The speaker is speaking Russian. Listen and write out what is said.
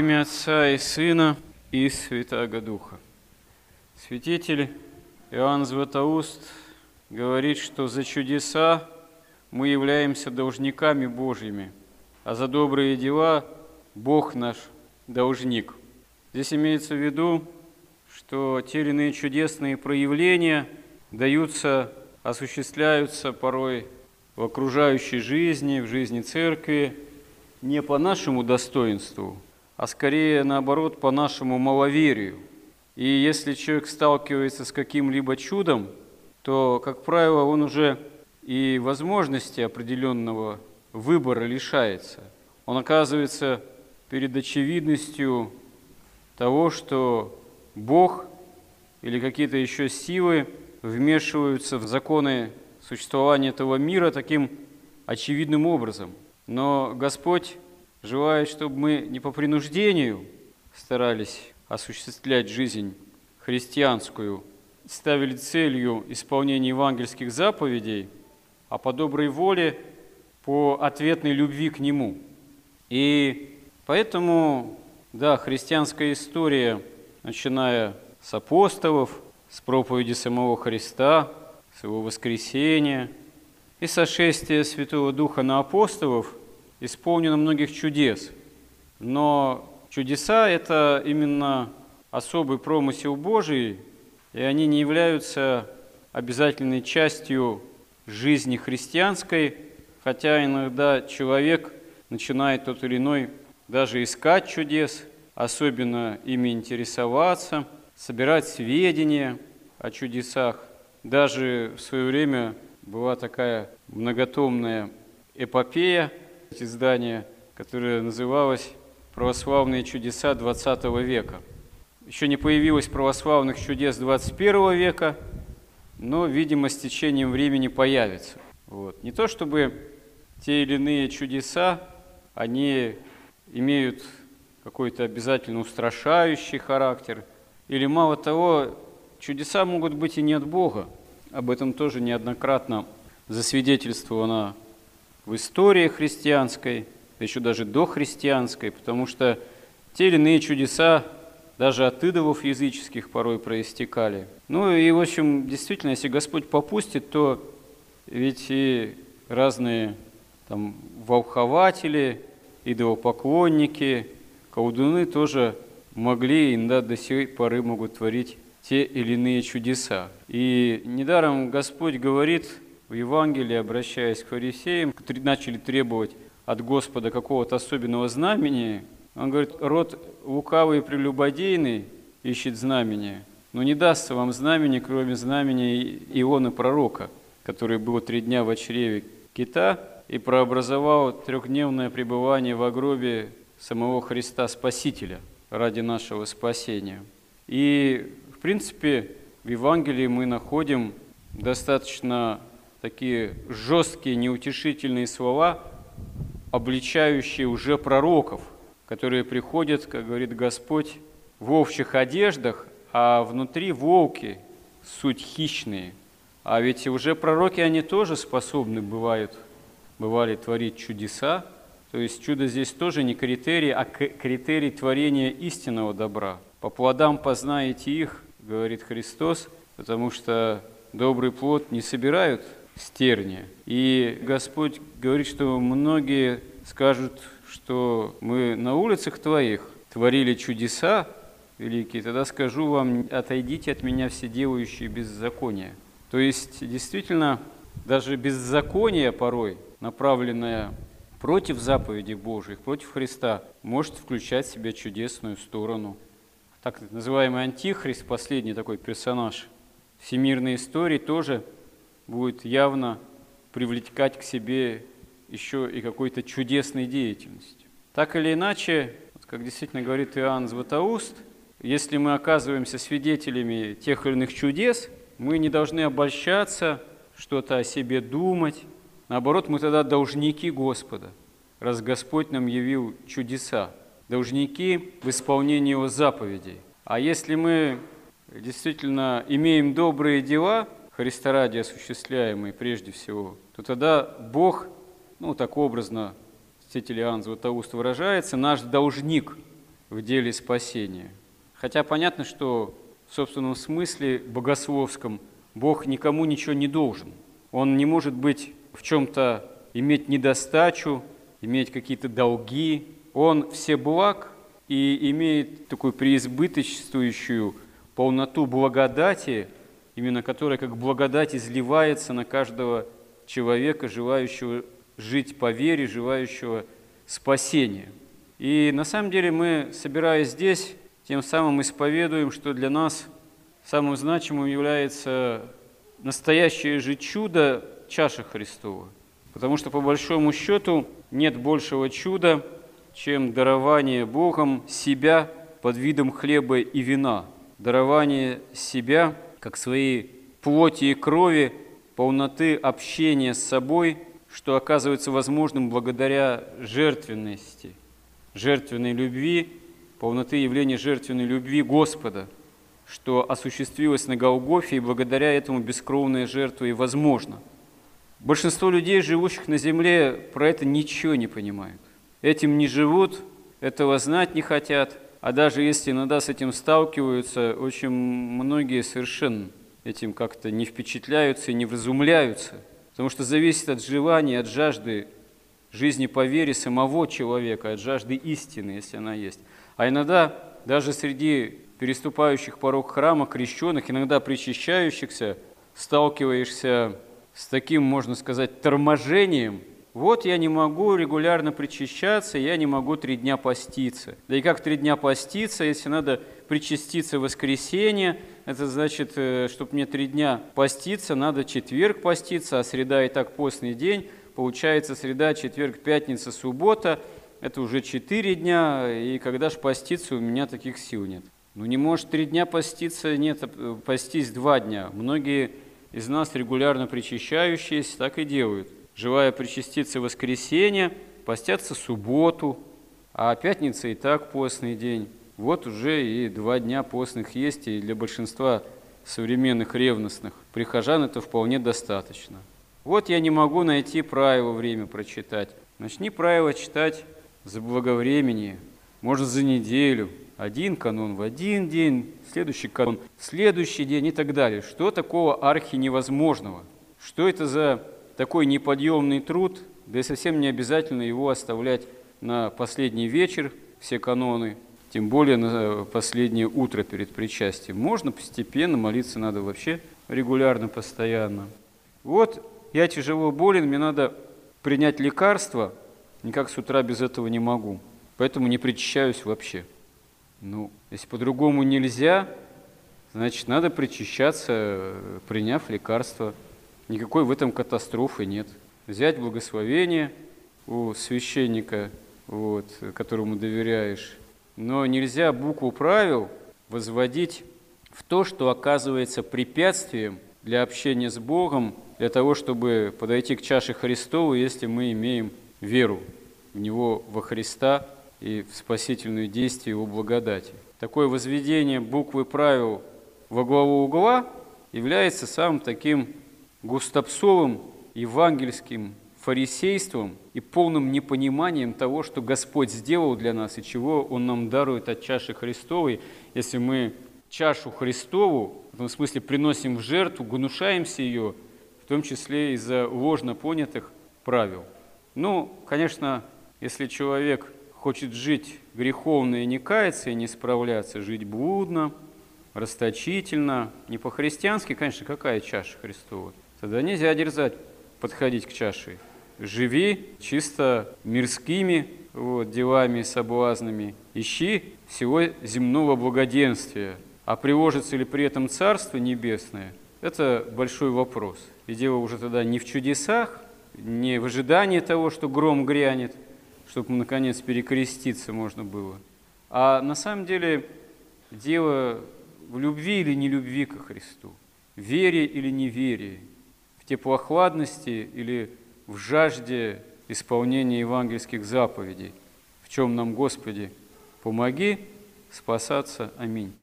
имя Отца и Сына и Святаго Духа. Святитель Иоанн Златоуст говорит, что за чудеса мы являемся должниками Божьими, а за добрые дела Бог наш должник. Здесь имеется в виду, что те или иные чудесные проявления даются, осуществляются порой в окружающей жизни, в жизни церкви, не по нашему достоинству, а скорее наоборот по нашему маловерию. И если человек сталкивается с каким-либо чудом, то, как правило, он уже и возможности определенного выбора лишается. Он оказывается перед очевидностью того, что Бог или какие-то еще силы вмешиваются в законы существования этого мира таким очевидным образом. Но Господь желает, чтобы мы не по принуждению старались осуществлять жизнь христианскую, ставили целью исполнения евангельских заповедей, а по доброй воле, по ответной любви к Нему. И поэтому, да, христианская история, начиная с апостолов, с проповеди самого Христа, с его воскресения и сошествия Святого Духа на апостолов, исполнено многих чудес. Но чудеса – это именно особый промысел Божий, и они не являются обязательной частью жизни христианской, хотя иногда человек начинает тот или иной даже искать чудес, особенно ими интересоваться, собирать сведения о чудесах. Даже в свое время была такая многотомная эпопея, издание, которое называлось «Православные чудеса XX века». Еще не появилось православных чудес 21 века, но, видимо, с течением времени появится. Вот. Не то чтобы те или иные чудеса, они имеют какой-то обязательно устрашающий характер, или мало того, чудеса могут быть и не от Бога. Об этом тоже неоднократно засвидетельствовано в истории христианской, еще даже до христианской, потому что те или иные чудеса даже от идолов языческих порой проистекали. Ну и, в общем, действительно, если Господь попустит, то ведь и разные там волхователи, идолопоклонники, колдуны тоже могли и да, до сей поры могут творить те или иные чудеса. И недаром Господь говорит в Евангелии, обращаясь к фарисеям, начали требовать от Господа какого-то особенного знамения, он говорит, род лукавый и прелюбодейный ищет знамения, но не дастся вам знамени, кроме знамения Иона пророка, который был три дня в чреве кита и прообразовал трехдневное пребывание в гробе самого Христа Спасителя ради нашего спасения. И, в принципе, в Евангелии мы находим достаточно такие жесткие, неутешительные слова, обличающие уже пророков, которые приходят, как говорит Господь, в овчих одеждах, а внутри волки, суть хищные. А ведь уже пророки, они тоже способны бывают, бывали творить чудеса. То есть чудо здесь тоже не критерий, а критерий творения истинного добра. По плодам познаете их, говорит Христос, потому что добрый плод не собирают стерни. И Господь говорит, что многие скажут, что мы на улицах Твоих творили чудеса великие, тогда скажу вам, отойдите от меня все делающие беззаконие. То есть, действительно, даже беззаконие порой, направленное против заповедей Божьих, против Христа, может включать в себя чудесную сторону. Так называемый антихрист, последний такой персонаж всемирной истории, тоже будет явно привлекать к себе еще и какой-то чудесной деятельностью. Так или иначе, как действительно говорит Иоанн Златоуст, если мы оказываемся свидетелями тех или иных чудес, мы не должны обольщаться, что-то о себе думать. Наоборот, мы тогда должники Господа, раз Господь нам явил чудеса, должники в исполнении Его заповедей. А если мы действительно имеем добрые дела, Христа ради осуществляемые прежде всего, то тогда Бог ну, так образно святитель Иоанн Златоуст выражается, наш должник. в деле спасения. Хотя понятно, что в собственном смысле богословском Бог никому ничего не должен. Он не может быть в чем-то иметь недостачу, иметь какие-то долги. Он все благ и имеет такую преизбыточествующую полноту благодати, именно которая как благодать изливается на каждого человека, желающего жить по вере, желающего спасения. И на самом деле мы, собираясь здесь, тем самым исповедуем, что для нас самым значимым является настоящее же чудо чаша Христова. Потому что по большому счету нет большего чуда, чем дарование Богом себя под видом хлеба и вина. Дарование себя, как своей плоти и крови, полноты общения с собой, что оказывается возможным благодаря жертвенности, жертвенной любви, полноты явления жертвенной любви Господа, что осуществилось на Голгофе, и благодаря этому бескровная жертва и возможна. Большинство людей, живущих на земле, про это ничего не понимают этим не живут, этого знать не хотят, а даже если иногда с этим сталкиваются, очень многие совершенно этим как-то не впечатляются и не вразумляются, потому что зависит от желания, от жажды жизни по вере самого человека, от жажды истины, если она есть. А иногда даже среди переступающих порог храма, крещенных, иногда причащающихся, сталкиваешься с таким, можно сказать, торможением – вот я не могу регулярно причащаться, я не могу три дня поститься. Да и как три дня поститься, если надо причаститься в воскресенье, это значит, э, чтобы мне три дня поститься, надо четверг поститься, а среда и так постный день. Получается среда, четверг, пятница, суббота. Это уже четыре дня, и когда же поститься, у меня таких сил нет. Ну не может три дня поститься, нет, э, постись два дня. Многие из нас регулярно причащающиеся так и делают – желая причаститься в воскресенье, постятся субботу, а пятница и так постный день. Вот уже и два дня постных есть, и для большинства современных ревностных прихожан это вполне достаточно. Вот я не могу найти правило время прочитать. Начни правило читать заблаговремение, может за неделю. Один канон в один день, следующий канон в следующий день и так далее. Что такого архи невозможного? Что это за такой неподъемный труд, да и совсем не обязательно его оставлять на последний вечер, все каноны, тем более на последнее утро перед причастием. Можно постепенно, молиться надо вообще регулярно, постоянно. Вот я тяжело болен, мне надо принять лекарство, никак с утра без этого не могу, поэтому не причащаюсь вообще. Ну, если по-другому нельзя, значит, надо причащаться, приняв лекарство – Никакой в этом катастрофы нет. Взять благословение у священника, вот, которому доверяешь, но нельзя букву правил возводить в то, что оказывается препятствием для общения с Богом, для того, чтобы подойти к чаше Христову, если мы имеем веру в Него, во Христа и в спасительное действие Его благодати. Такое возведение буквы правил во главу угла является самым таким густопсовым евангельским фарисейством и полным непониманием того, что Господь сделал для нас и чего Он нам дарует от чаши Христовой, если мы чашу Христову, в том смысле приносим в жертву, гнушаемся ее, в том числе из-за ложно понятых правил. Ну, конечно, если человек хочет жить греховно и не каяться, и не справляться, жить блудно, расточительно, не по-христиански, конечно, какая чаша Христова? Тогда нельзя дерзать подходить к чаше. Живи чисто мирскими вот, делами, соблазнами. Ищи всего земного благоденствия. А приложится ли при этом Царство Небесное, это большой вопрос. И дело уже тогда не в чудесах, не в ожидании того, что гром грянет, чтобы наконец перекреститься можно было. А на самом деле дело в любви или нелюбви ко Христу, вере или неверии, теплохладности или в жажде исполнения евангельских заповедей, в чем нам, Господи, помоги спасаться. Аминь.